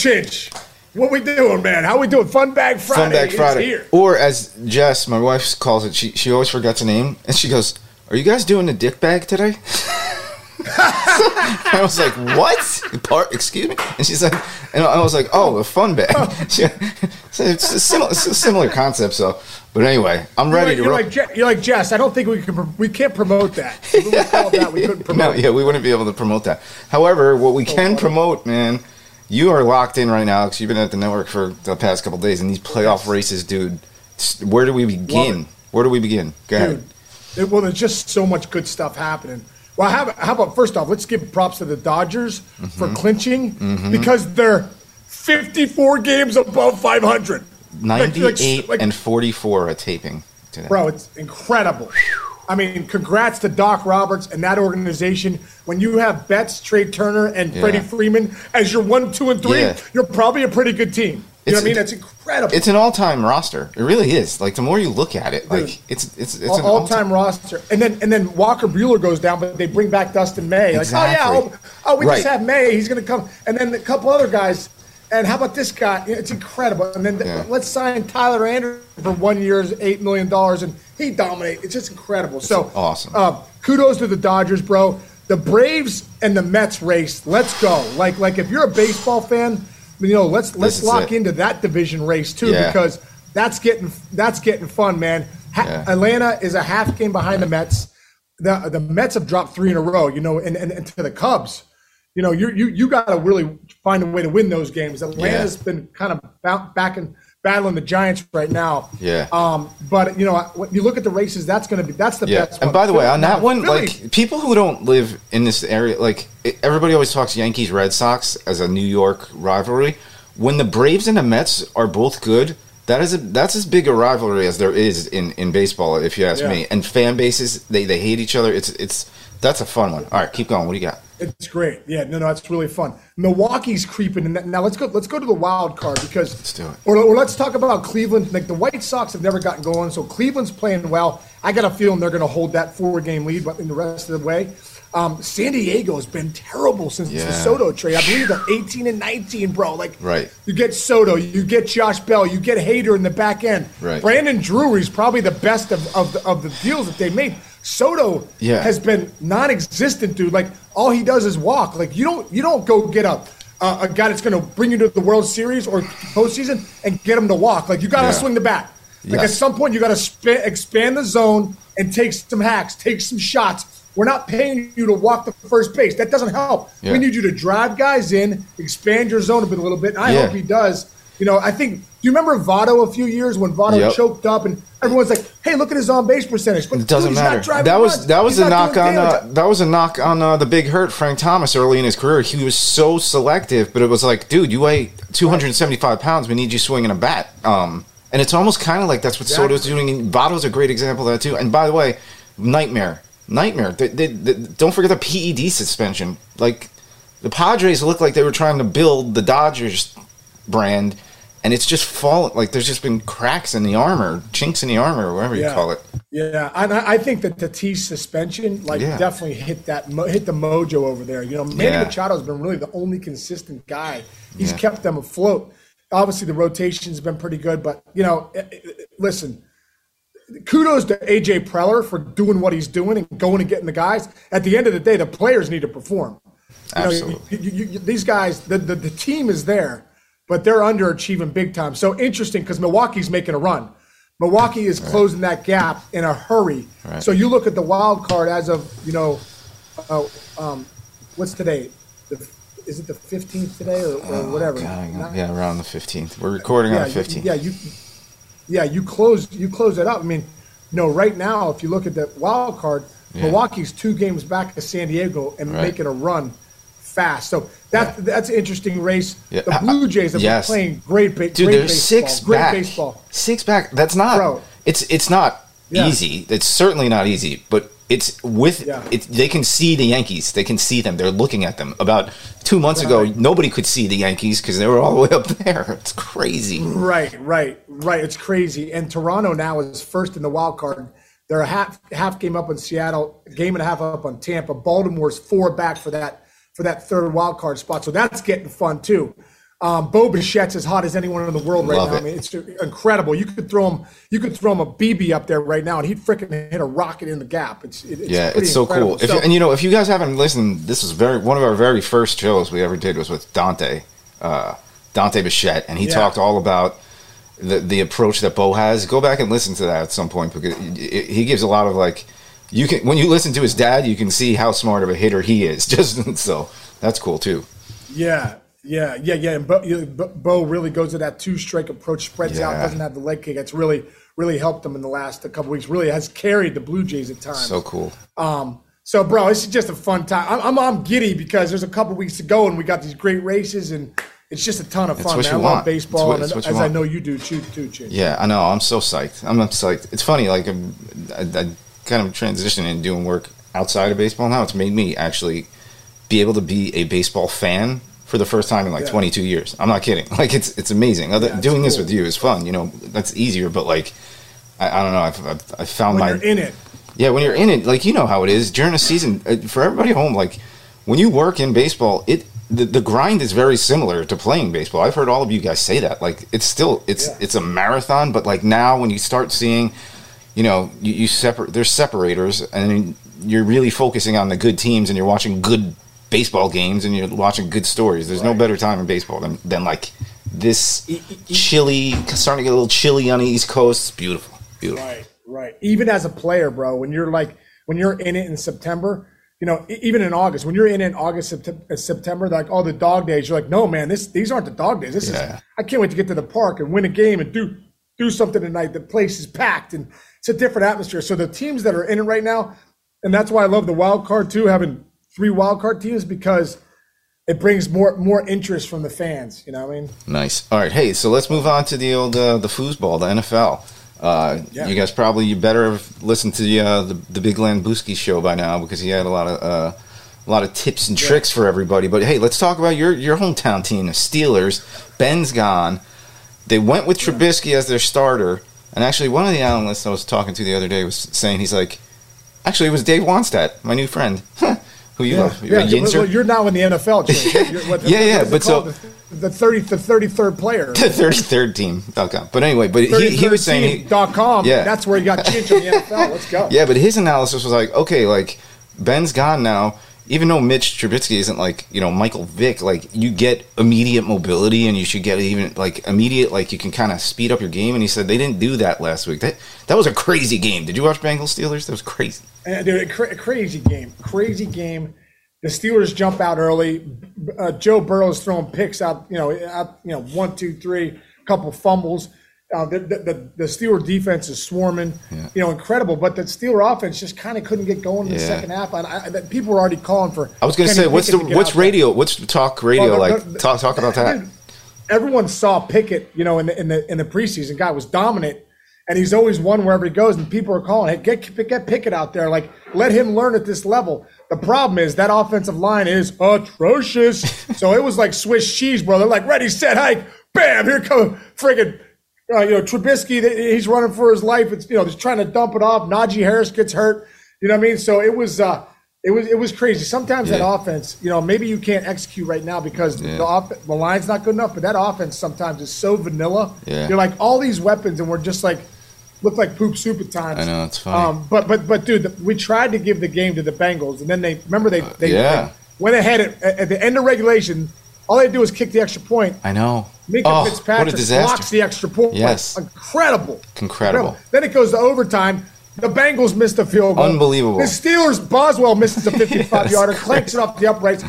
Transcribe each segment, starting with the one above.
Chinch. What we doing, man? How we doing? Fun Bag Friday. Fun Bag Friday. Or as Jess, my wife calls it, she she always forgets a name, and she goes, "Are you guys doing the dick bag today?" I was like, "What? Part? Excuse me?" And she's like, and I was like, "Oh, a fun bag." She- so it's a similar, it's a similar concept. So, but anyway, I'm You're ready like, to you're, like, you're like Jess. I don't think we can. We can't promote that. If we that, we couldn't No, yeah, we wouldn't be able to promote that. However, what we oh, can funny. promote, man, you are locked in right now because you've been at the network for the past couple days, and these playoff races, dude. Where do we begin? Where do we begin? Go ahead. Dude, it- well, there's just so much good stuff happening. Well, how, how about first off, let's give props to the Dodgers for Mm-hmm. clinching because they're 54 games above 500. Like- like- 98 like- and 44 at taping today. Bro, it's incredible. I mean, congrats to Doc Roberts and that organization. When you have Betts, Trea Turner, and Yeah. Freddie Freeman as your one, two, and three, Yeah. you're probably a pretty good team. You know what I mean? That's incredible. It's an all-time roster. It really is. Like the more you look at it, like it's it's it's an all, all-time roster, and then and then Walker Buehler goes down, but they bring back Dustin May. Like, oh yeah, oh, oh we Right. just have May. He's going to come, and then a couple other guys. And how about this guy? It's incredible. And then Yeah. let's sign Tyler Anderson for one year's eight million dollars, and he dominates. It's just incredible. so awesome. Uh, kudos to the Dodgers, bro. The Braves and the Mets race. Let's go. Like like if you're a baseball fan, you know, let's let's lock it. into that division race too Yeah. because that's getting that's getting fun, man. Ha- Yeah. Atlanta is a half game behind the Mets. The the Mets have dropped three in a row, you know, and, and, and to the Cubs. You know, you you you got to really find a way to win those games. Atlanta's been kind of back and battling the Giants right now. Yeah. Um, but you know, when you look at the races, that's going to be that's the Yeah, best. and one. by the way, on that one, Philly- like people who don't live in this area, like everybody always talks Yankees Red Sox as a New York rivalry. When the Braves and the Mets are both good, that is a that's as big a rivalry as there is in in baseball, if you ask Yeah. me. And fan bases, they they hate each other. It's it's that's a fun one. All right, keep going. What do you got? It's great. Yeah, no, no, it's really fun. Milwaukee's creeping, and now let's go. Let's go to the wild card because let's do it. Or, or let's talk about Cleveland. Like the White Sox have never gotten going, so Cleveland's playing well. I got a feeling they're going to hold that four-game lead, but in the rest of the way, um, San Diego has been terrible since the Soto trade. I believe they're 18 and 19, bro. Like, Right. You get Soto, you get Josh Bell, you get Hader in the back end. Right. Brandon Drury's probably the best of, of, the, of the deals that they made. Soto Yeah. has been non-existent, dude. Like all he does is walk. Like you don't you don't go get a uh, a guy that's going to bring you to the World Series or postseason and get him to walk. Like you got to Yeah. swing the bat. Like Yes. at some point you got to sp- expand the zone and take some hacks, take some shots. We're not paying you to walk the first base. That doesn't help. Yeah. We need you to drive guys in, expand your zone a bit a little bit. And I Yeah. hope he does. You know, I think. Do you remember Votto a few years when Votto Yep. choked up and everyone's like, "Hey, look at his on base percentage." But It doesn't dude, matter. That was runs. that was a knock on uh, that was a knock on uh, the big hurt Frank Thomas early in his career. He was so selective, but it was like, dude, you weigh 275 pounds. We need you swinging a bat. Um, and it's almost kind of like that's what Exactly. Soto's doing. And Votto's a great example of that too. And by the way, nightmare, nightmare. They, they, they- don't forget the PED suspension. Like the Padres look like they were trying to build the Dodgers brand. And it's just fallen. Like there's just been cracks in the armor, chinks in the armor, or whatever you call it. Yeah, and I I think that Tatis suspension like Yeah. definitely hit that hit the mojo over there. You know, Manny Yeah. Machado's been really the only consistent guy. He's Yeah. kept them afloat. Obviously, the rotation's been pretty good, but you know, eh, eh, listen. Kudos to AJ Preller for doing what he's doing and going and getting the guys. At the end of the day, the players need to perform. You know, Absolutely. you- you- you- these guys, the, the, the team is there, but they're underachieving big time. So interesting because Milwaukee's making a run. Milwaukee is closing that gap in a hurry. Right. So you look at the wild card as of you know, uh, um, what's today? The, is it the fifteenth today or, or whatever? Oh, God, Not- yeah, around the fifteenth. We're recording yeah, on the fifteenth. yeah, you, yeah, you close you close it up. I mean, you know, right now, if you look at the wild card, Yeah. Milwaukee's two games back to San Diego and Right. making a run fast. So that that's an interesting race. Yeah. The uh, Blue Jays have Yes. been playing great, ba- Dude, great they're baseball. six great back. baseball. Six back. That's not. Bro. It's it's not Yeah. easy. It's certainly not easy. But it's with. Yeah. It's they can see the Yankees. They can see them. They're looking at them. About two months ago, nobody could see the Yankees because they were all the way up there. It's crazy. Right, right, right. It's crazy. And Toronto now is first in the wild card. They're a half half game up on Seattle, game and a half up on Tampa. Baltimore's four back for that for that third wild card spot. So that's getting fun too. Um, Bo Bichette's as hot as anyone in the world right Love now. it. I mean, it's incredible. You could throw him, you could throw him a BB up there right now, and he'd freaking hit a rocket in the gap. It's, it, it's yeah, it's so incredible. cool. If you, and you know, if you guys haven't listened, this is very one of our very first shows we ever did was with Dante, uh, Dante Bichette, and he Yeah. talked all about the the approach that Bo has. Go back and listen to that at some point because it- he gives a lot of like you can when you listen to his dad, you can see how smart of a hitter he is. Just so that's cool too. Yeah, yeah, yeah, yeah. And Bo, Bo, really goes to that two strike approach, spreads out, doesn't have the leg kick. It's really, really helped him in the last couple weeks. Really has carried the Blue Jays at times. So cool. Um, so, bro, this is just a fun time. I'm, I'm, I'm giddy because there's a couple weeks to go, and we got these great races, and it's just a ton of fun. what Man. you I love want. Baseball, what- and it's what you as I know you do too, too, Chin. Yeah, I know. I'm so psyched. I'm psyched. It's funny, like I'm, I, I kind of transitioning and doing work outside of baseball now. It's made me actually be able to be a baseball fan for the first time in like Yeah. 22 years. I'm not kidding. Like it's it's amazing. Other, Yeah, doing this with you is fun. You know, that's easier. But like, I, I don't know. I've, I've, I found When my you're in it, yeah, when you're in it, like you know how it is during a season. uh, For everybody at home, like when you work in baseball, it the, the grind is very similar to playing baseball. I've heard all of you guys say that. Like it's still it's Yeah. it's a marathon, but like now when you start seeing, you know, you, you separate there's separators, and you're really focusing on the good teams, and you're watching good baseball games, and you're watching good stories. There's no better time in baseball than than like this chilly, starting to get a little chilly on the East Coast. It's beautiful, beautiful. Right, right. Even as a player, bro, when you're like when you're in it in September, you know, even in August, when you're in it in August, uh, September, like all the dog days, you're like, no, man, this these aren't the dog days. This Yeah. is I can't wait to get to the park and win a game and do do something tonight. The place is packed and it's a different atmosphere. So the teams that are in it right now, and that's why I love the wild card too, having three wild card teams because it brings more more interest from the fans. You know what I mean? Nice. All right. Hey, so let's move on to the old uh, the foosball, the NFL. Uh, Yeah. You guys probably you better have listened to the uh, the, the Big Lambuski show by now because he had a lot of uh, a lot of tips and tricks for everybody. But hey, let's talk about your your hometown team, the Steelers. Ben's gone. They went with Trubisky as their starter, and actually, one of the analysts I was talking to the other day was saying he's like, actually, it was Dave Wannstedt, my new friend, who you love, yeah. Well, you're now in the NFL. You're- what- Yeah, yeah, what is it but so- the, the thirty the thirty third player. the 33rd team.com. But anyway, but he, he was saying he, dot com. Yeah. that's where you got change in the NFL. Let's go. Yeah, but his analysis was like, okay, like Ben's gone now. Even though Mitch Trubisky isn't like you know Michael Vick, like you get immediate mobility, and you should get even like immediate, like you can kind of speed up your game. And he said they didn't do that last week. That that was a crazy game. Did you watch Bengals Steelers? That was crazy. And, dude, a, cra- a crazy game, crazy game. The Steelers jump out early. Uh, Joe Burrow's throwing picks out. You know, out, you know, one, two, three, couple fumbles. Uh, the, the, the the Steeler defense is swarming. You know, incredible. But the Steeler offense just kind of couldn't get going in the Yeah. second half. And I, that people were already calling for. I was going to say, what's the Pickett get what's out there. radio? What's talk radio Well, like? the- talk talk about that. Everyone saw Pickett, you know, in the in the in the preseason. Guy was dominant, and he's always won wherever he goes. And people are calling, "Hey, get get Pickett out there! Like, let him learn at this level." The problem is that offensive line is atrocious. so it was like Swiss cheese, bro. They're like, ready, set, hike, bam! Here come friggin' uh, you know Trubisky. He's running for his life. It's you know just trying to dump it off. Najee Harris gets hurt. You know what I mean? So it was. uh it was it was crazy. Sometimes that offense, you know, maybe you can't execute right now because Yeah. the off, the line's not good enough. But that offense sometimes is so vanilla. Yeah. You're like all these weapons, and we're just like look like poop soup at times. I know, it's funny. Um, but but but dude, the, we tried to give the game to the Bengals, and then they remember they they, yeah. they went ahead at, at the end of regulation. All they do is kick the extra point. I know. Minkah oh, Fitzpatrick what a disaster! blocks the extra point. Yes. incredible, Incredible. Then it goes to overtime. The Bengals missed a field goal. Unbelievable. The Steelers, Boswell misses a 55 Yes. yarder, clanks it off the uprights.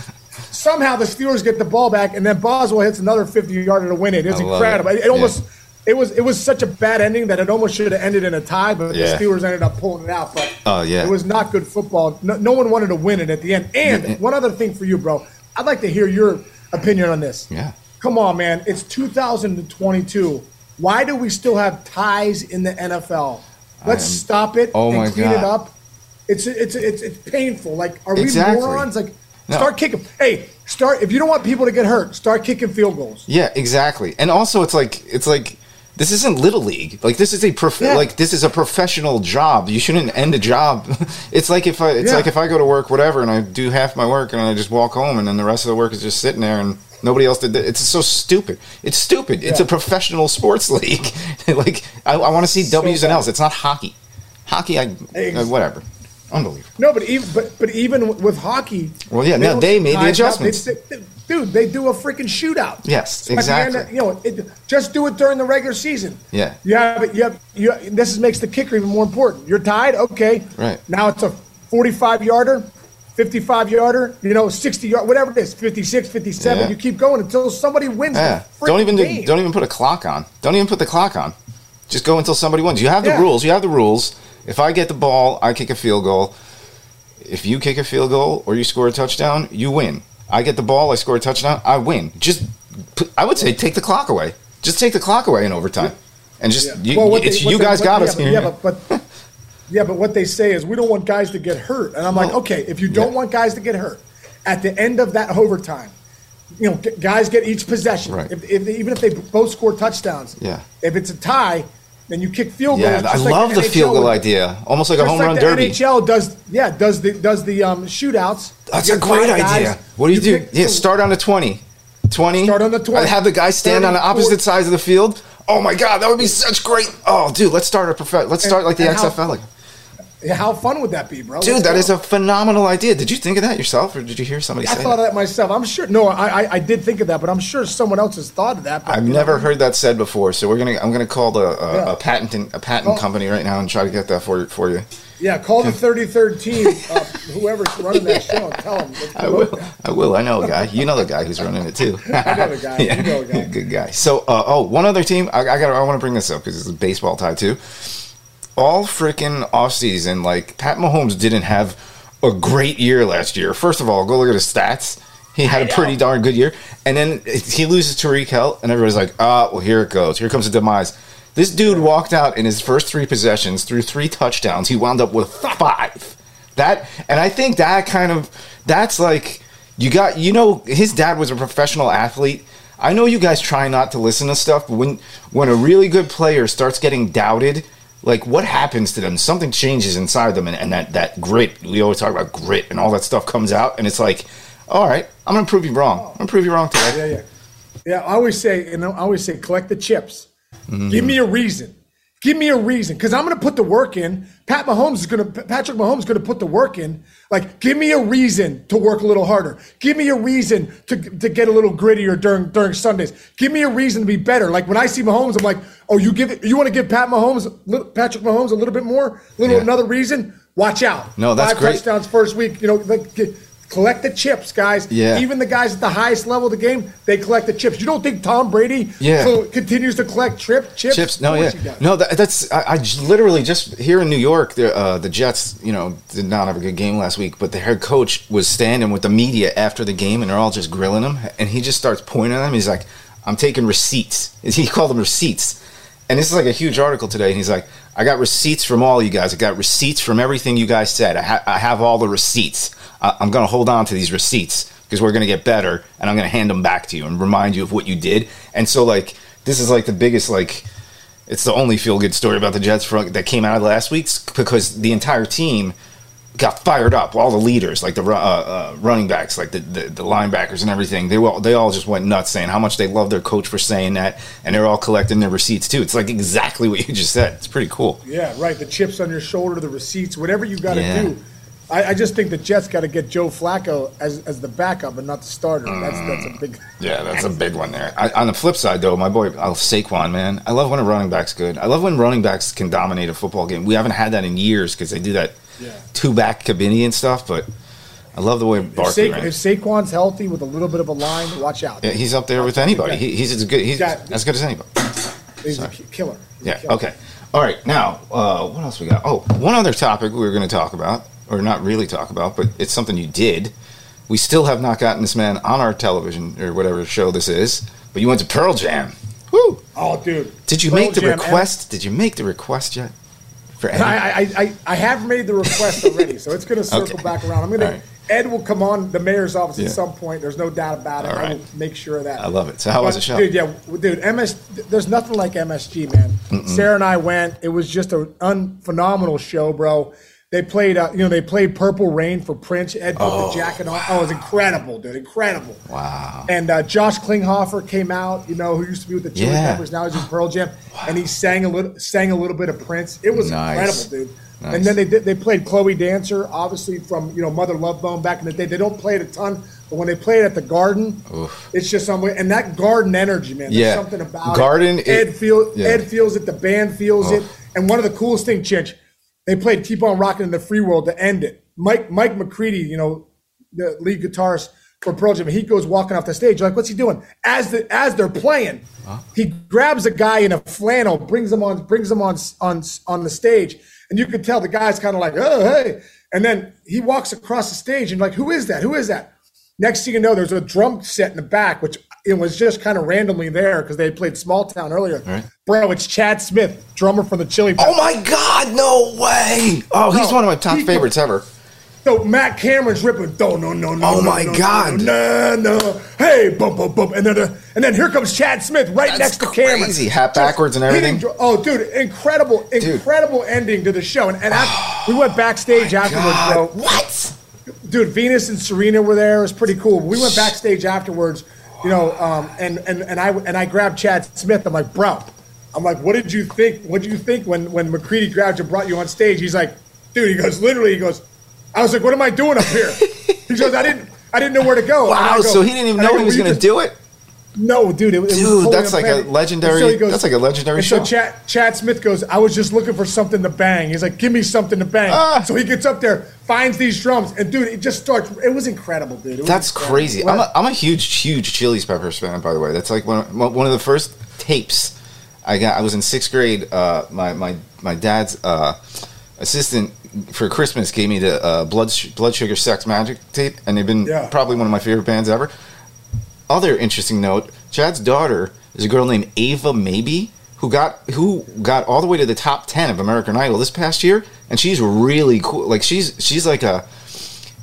Somehow the Steelers get the ball back, and then Boswell hits another 50 yarder to win it. It's incredible. it. It, it almost. It was it was such a bad ending that it almost should have ended in a tie, but Yeah. the Steelers ended up pulling it out. But Oh, yeah. it was not good football. No, no one wanted to win it at the end. And one other thing for you, bro, I'd like to hear your opinion on this. Yeah. Come on, man. It's 2022. Why do we still have ties in the NFL? Let's am- stop it Oh and clean it up. It's it's it's it's painful. Like, are we Exactly. morons? Like, No. start kicking. Hey, start if you don't want people to get hurt, start kicking field goals. Yeah, exactly. And also, it's like it's like This isn't little league. Like this is a prof- Yeah. like this is a professional job. You shouldn't end a job. it's like if I it's Yeah. like if I go to work whatever and I do half my work and I just walk home and then the rest of the work is just sitting there and nobody else did it. It's so stupid. It's stupid. It's a professional sports league. like I, I want to see W's and. L's. It's not hockey. Hockey, I Ex- uh, whatever. Unbelievable. No, but even but, but even with hockey. Well, yeah, no, don't they made the tie it up. adjustments. They- they- dude, they do a freaking shootout. Yes, At the end exactly. you know, it, just do it during the regular season. Yeah. You have it. You have. This is, makes the kicker even more important. You're tied. Okay. Right. Now it's a 45 yarder, 55 yarder. You know, 60 yard, whatever it is, 56, 57. Yeah. You keep going until somebody wins. Yeah. Don't even do, don't even put a clock on. Don't even put the clock on. Just go until somebody wins. You have the Yeah. rules. You have the rules. If I get the ball, I kick a field goal. If you kick a field goal or you score a touchdown, you win. I get the ball, I score a touchdown, I win. Just put, I would say take the clock away. Just take the clock away in overtime. And just Yeah. you, Well, it's they- you they- guys what- got us. Yeah, but yeah, but what they say is we don't want guys to get hurt, and I'm like, okay, if you don't yeah. want guys to get hurt, at the end of that overtime, you know, guys get each possession. Right. If, if even if they both score touchdowns, Yeah. If it's a tie, then you kick field goals. yeah. I like love the NHL field goal idea. Almost like a home like run the derby. NHL does, yeah, does the does the um, shootouts. That's a great five guys, idea. What do you, do? pick Yeah, start on the 20. 20. Start on the 20. I Have the guy stand on the opposite 40. sides of the field. Oh my god, that would be such great. Oh, dude, let's start a prof- let's start like the and how- XFL. Like, Yeah, How fun would that be, bro? dude, Let's that go. is a phenomenal idea. Did you think of that yourself or did you hear somebody I say thought that? of that myself. I'm sure. No, I, I I did think of that, but I'm sure someone else has thought of that. but, I've never heard that said before, so we're gonna. I'm gonna call the uh, Yeah. a patent a patent Oh. company right now and try to get that for for you. Yeah, call the 33rd team, uh, whoever's running that show, and tell them. I will. I will. I know a guy. You know the guy who's running it too. I know the guy. You know the guy. Good guy. So, uh, oh, one other team. I, I got. I want to bring this up because it's a baseball tie too. All freaking off season, like Pat Mahomes didn't have a great year last year. First of all, go look at his stats. He had a pretty darn good year, and then he loses Tyreek Hill, and everybody's like, "Ah, well, here it goes. Here comes the demise." This dude walked out in his first three possessions, threw three touchdowns. He wound up with five. That, and I think that kind of, that's like, you got, you know, his dad was a professional athlete. I know you guys try not to listen to stuff, but when when a really good player starts getting doubted, like what happens to them? Something changes inside them, and, and that that grit. We always talk about grit, and all that stuff comes out, and it's like, all right, I'm gonna prove you wrong. I'm gonna prove you wrong today. Yeah, yeah. Yeah, I always say, and I always say, collect the chips. Mm-hmm. Give me a reason. Give me a reason, because I'm going to put the work in. Pat Mahomes is going to, Patrick Mahomes is going to put the work in. Like, give me a reason to work a little harder. Give me a reason to, to get a little grittier during during Sundays. Give me a reason to be better. Like when I see Mahomes, I'm like, oh, you give it, you want to give Pat Mahomes, Patrick Mahomes, a little bit more, a little Yeah. another reason. Watch out. No, that's Five great. touchdowns first week. You know, like. get- Collect the chips, guys. Yeah. Even the guys at the highest level of the game, they collect the chips. You don't think Tom Brady Yeah. co- continues to collect trip chips? Chips, no, yeah, course he does. no. That, that's I, I j- literally just here in New York. The uh, the Jets, you know, did not have a good game last week, but the head coach was standing with the media after the game, and they're all just grilling him, and he just starts pointing at them. He's like, "I'm taking receipts." He called them receipts, and this is like a huge article today. And he's like, "I got receipts from all you guys. I got receipts from everything you guys said. I, ha- I have all the receipts. I- I'm going to hold on to these receipts." Because we're gonna get better, and I'm gonna hand them back to you and remind you of what you did. And so, like, this is like the biggest like it's the only feel good story about the Jets for, that came out of last week's because the entire team got fired up. All the leaders, like the uh, uh, running backs, like the, the, the linebackers and everything, they all they all just went nuts saying how much they love their coach for saying that, and they're all collecting their receipts too. It's like exactly what you just said. It's pretty cool. Yeah, right. The chips on your shoulder, the receipts, whatever you got to Yeah. do. I, I just think the Jets got to get Joe Flacco as, as the backup and not the starter. That's that's a big. Yeah, that's a big one there. I, on the flip side, though, my boy uh, Saquon, man, I love when a running back's good. I love when running backs can dominate a football game. We haven't had that in years because they do that Yeah. two back cabini and stuff. But I love the way If, Sa- ran. if Saquon's healthy with a little bit of a line, watch out. Yeah, he's up there with anybody. He, he's as good. He's Got- as good as anybody. He's a killer. He's a Yeah. killer. Okay. All right. Now, uh, what else we got? Oh, one other topic we were going to talk about, or not really talk about, but it's something you did. We still have not gotten this man on our television or whatever show this is. But you went to Pearl Jam. Woo! Oh, dude. Did you Pearl make the Jam, request? Did you make the request yet? For any? I, I, I, I have made the request already, so it's going to circle Okay. back around. I'm going to Ed will come on the mayor's office Yeah. at some point. There's no doubt about it. All I right. will make sure of that. I love it. So how was But, the show? dude? Yeah, dude. MS. There's nothing like MSG, man. Sarah and I went. It was just a un, phenomenal show, bro. They played, uh, you know, they played Purple Rain for Prince. Ed put the jacket on. Oh, it was incredible, dude. Incredible. Wow. And uh, Josh Klinghoffer came out, you know, who used to be with the Chili Yeah. Peppers. Now he's in Pearl Jam, and he sang a little, sang a little bit of Prince. It was Nice. incredible, dude. Nice. And then they did, they played Chloe Dancer, obviously from you know Mother Love Bone back in the day. They don't play it a ton, but when they play it at the Garden, it's just somewhere. And that Garden energy, man. There's Yeah. something about Garden, It. it- Ed feel yeah. Ed feels it. The band feels it. And one of the coolest things, Chinch, they played "Keep On Rocking" in the Free World to end it. Mike Mike McCready, you know, the lead guitarist for Pearl Jam, he goes walking off the stage. You're like, what's he doing? As the as they're playing, he grabs a guy in a flannel, brings him on, brings him on on on the stage, and you could tell the guy's kind of like, oh hey, and then he walks across the stage and like, who is that? Who is that? Next thing you know, there's a drum set in the back, which it was just kind of randomly there because they played Small Town earlier. Right. Bro, it's Chad Smith, drummer from the Chili Peppers. Oh my God! No way! Oh, he's No, one of my top he- favorites ever. So Matt Cameron's ripping, no, no, no, no. Oh no, my no, God. no, no, no, hey, bump, bump, bump, and then, uh, and then here comes Chad Smith right That's next to Cameron, crazy. Hat Just backwards and everything. Oh, dude, incredible, incredible ending to the show. And, and after, we went backstage afterwards, God. bro. What? Dude, Venus and Serena were there. It was pretty cool. We went backstage afterwards, you know, um, and and and I and I grabbed Chad Smith. I'm like, bro, I'm like, what did you think? What did you think when when McCready grabbed you and brought you on stage? He's like, dude, he goes, literally, he goes, I was like, what am I doing up here? he goes, I didn't, I didn't know where to go. Wow! go- so he didn't even know go, he was going to do it. No, dude, it, it was Dude, totally that's like a legendary- that's like a legendary show. So Chad, Chad Smith goes, I was just looking for something to bang. He's like, give me something to bang. Ah. So he gets up there, finds these drums, and dude, it just starts. It was incredible, dude. That's incredible. crazy. I'm a, I'm a huge, huge Chili's Peppers fan, by the way. That's like one of, one of the first tapes I got. I was in sixth grade. Uh, my my my dad's uh, assistant for Christmas gave me the uh, blood blood sugar sex Magik tape, and they've been Yeah. probably one of my favorite bands ever. Other interesting note: Chad's daughter is a girl named Ava Maybe. Who got who got all the way to the top ten of American Idol this past year, and she's really cool. Like she's she's like a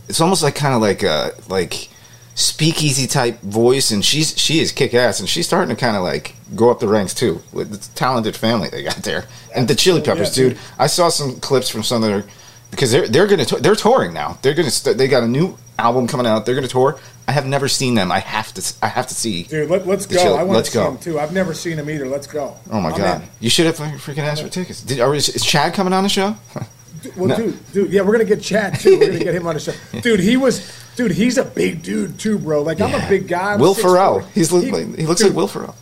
it's almost like kind of like a like speakeasy type voice and she's she is kick ass and she's starting to kind of like go up the ranks too with the talented family they got there and the chili peppers Yeah, dude i saw some clips from some of their because they're they're gonna they're touring now they're gonna they got a new album coming out they're gonna tour i have never seen them i have to i have to see dude, let, us go. chill- I want to see go. him too. I've never seen him either. Let's go. oh my I'm god in. you should have freaking asked for tickets Did, are, is, is chad coming on the show Well, No. dude, dude, yeah, we're gonna get Chad too. We're gonna get him on the show. Dude, he was, dude, he's a big dude too, bro. Like I'm a big guy. I'm will ferrell he's look He- like, he looks dude, like will ferrell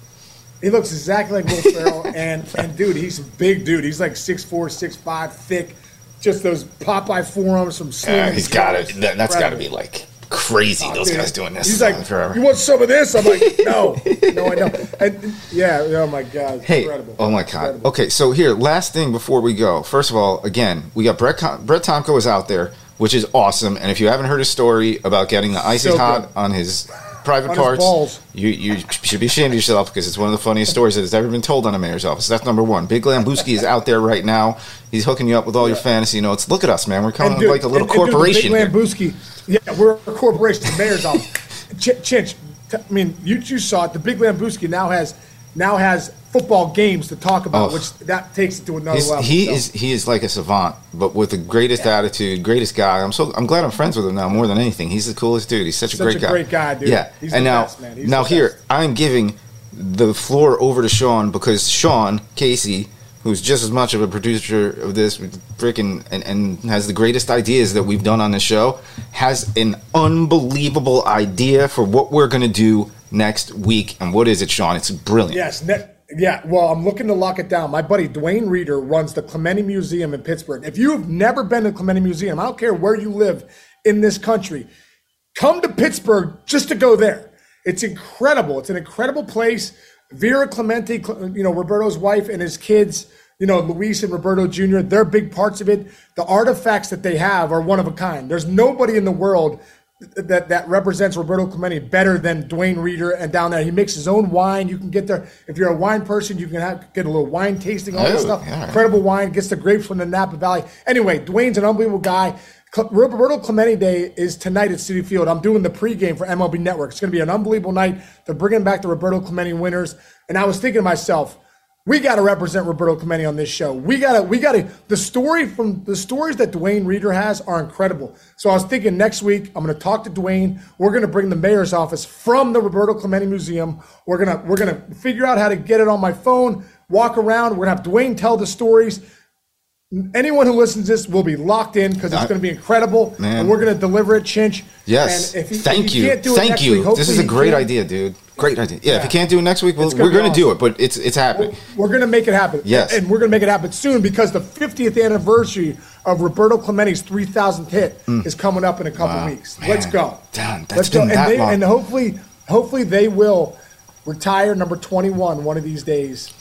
He looks exactly like Will Ferrell, and and dude, he's a big dude. He's like six four, six five, thick, just those Popeye forearms from Slim. yeah he's got it that, that's got to be like crazy oh, those Dude, guys doing this He's like, forever you want some of this? I'm like, no, no, I don't. And, yeah, oh my god, Hey, incredible. oh my god. Incredible. Okay, so here, last thing before we go. First of all, again, we got Brett. Com- Brett Tomko is out there, which is awesome. And if you haven't heard his story about getting the icy So hot on his private On parts, you you should be ashamed of yourself because it's one of the funniest stories that has ever been told on a mayor's office. That's number one. Big Lambuski is out there right now. He's hooking you up with all your fantasy notes. Look at us, man. We're coming dude, like a little and- and dude, corporation. Big here. Yeah, we're a corporation. The mayor's office. Ch- Chinch, t- I mean, you two saw it. The Big Lambuski now has now has football games to talk about, Oh. which that takes it to another He's, level. he so. is he is like a savant, but with the greatest attitude, greatest guy. I'm so I'm glad I'm friends with him now more than anything. He's the coolest dude. He's such a great a guy. great guy, dude. Yeah, He's and the now best, man. He's now here. I'm giving the floor over to Sean because Sean Casey, who's just as much of a producer of this, freaking and, and has the greatest ideas that we've done on this show, has an unbelievable idea for what we're gonna do next week. And what is it, Sean? It's brilliant. Yes, ne- yeah. Well, I'm looking to lock it down. My buddy Duane Rieder runs the Clemente Museum in Pittsburgh. If you've never been to the Clemente Museum, I don't care where you live in this country, come to Pittsburgh just to go there. It's incredible. It's an incredible place. Vera Clemente, you know, Roberto's wife and his kids, you know, Luis and Roberto Jr., they're big parts of it. The artifacts that they have are one of a kind. There's nobody in the world that that represents Roberto Clemente better than Duane Rieder and down there. He makes his own wine. You can get there if you're a wine person. You can have, get a little wine tasting, all this Oh, stuff. yeah. Incredible wine. Gets the grapes from the Napa Valley. Anyway, Duane's an unbelievable guy. Roberto Clemente Day is tonight at Citi Field. I'm doing the pregame for MLB Network. It's going to be an unbelievable night. They're bringing back the Roberto Clemente winners. And I was thinking to myself, we got to represent Roberto Clemente on this show. We got to, we got to, the story from the stories that Duane Rieder has are incredible. So I was thinking next week, I'm going to talk to Duane. We're going to bring the mayor's office from the Roberto Clemente Museum. We're going to, we're going to figure out how to get it on my phone, walk around. We're going to have Duane tell the stories. Anyone who listens to this will be locked in because it's going to be incredible. Man. And we're going to deliver it, Chinch. Yes. And if he- Thank you. Thank you. week, this is a great idea, dude. Great idea. Yeah, if you can't do it next week, we'll, gonna we're going to do it, but it's it's happening. We're going to make it happen. Yes. And we're going to make it happen soon because the 50th anniversary of Roberto Clemente's 3,000th hit is coming up in a couple Mm. Wow. weeks. Man. Let's go. Damn, that's Let's been go. that and, they, long. and hopefully, hopefully they will retire number 21 one of these days.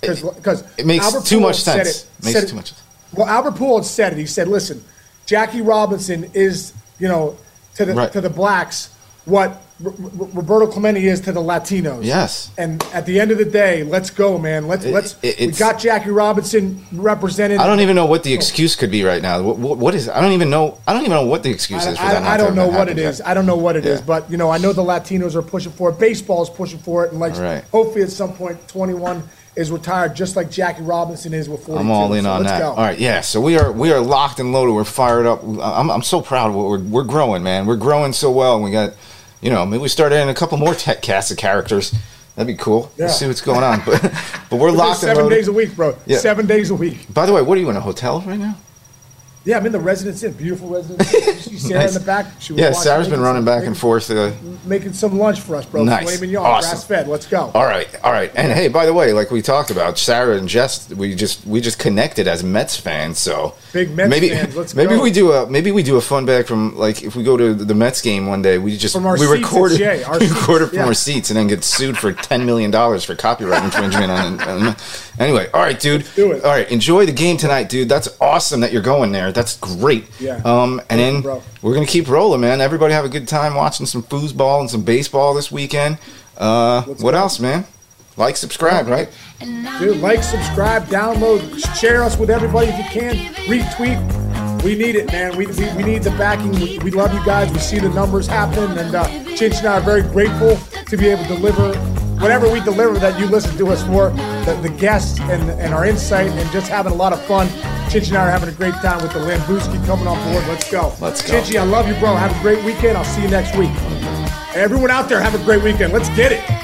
Because it makes too much sense. Makes too much sense. Well, Albert Pujols said it. He said, "Listen, Jackie Robinson is, you know, to the Right. to the blacks what R- R- Roberto Clemente is to the Latinos." Yes. And at the end of the day, let's go, man. Let's let's. it- we got Jackie Robinson represented. I don't even know what the oh. excuse could be right now. What, what, is? I don't even know. I don't even know what the excuse I, is for that. I, I don't know what it is. I don't know what it is, Yeah. but you know, I know the Latinos are pushing for it. Baseball is pushing for it, and like Right. hopefully at some point, 21 is retired, just like Jackie Robinson is with 42. I'm all in So on let's that. Go. All right, yeah. So we are we are locked and loaded. We're fired up. I'm, I'm so proud of what we're we're growing, man. We're growing so well. And we got, you know, maybe we start adding a couple more tech cast of characters. That'd be cool. Yeah. Let's see what's going on. But but we're locked seven days a week, bro. Yeah. Seven days a week. By the way, what are you in a hotel right now? Yeah, I'm in the residence inn, beautiful residence. inn. You see Sarah Nice. in the back. She was Yeah, watching, Sarah's been running back and forth. Uh, making some lunch for us, bro. Nice. Filet mignon, Awesome. grass fed. Let's go. all right, all right. And hey, by the way, like we talked about, Sarah and Jess, we just we just connected as Mets fans. So Big Mets maybe fans. Let's maybe go. we do a maybe we do a fun bag from like if we go to the Mets game one day, we just we seats, record it, Jay, we seats, record it from yeah. our seats and then get sued for ten million dollars for copyright infringement on, on. Anyway, all right, dude. do it. All right, enjoy the game tonight, dude. That's awesome that you're going there. That's great. Yeah. Um, and then bro. we're gonna keep rolling, man. Everybody have a good time watching some foosball and some baseball this weekend. Uh, what else, man? Like, subscribe, right? Dude, like, subscribe, download, share us with everybody if you can. Retweet. We need it, man. We, we, we need the backing. We, we love you guys. We see the numbers happen. And uh, Chinch and I are very grateful to be able to deliver whatever we deliver that you listen to us for, the, the guests and, and our insight and just having a lot of fun. Chinch and I are having a great time with the Lambuski coming on board. Let's go. Let's go. Chinchy, I love you, bro. Have a great weekend. I'll see you next week. Everyone out there, have a great weekend. Let's get it.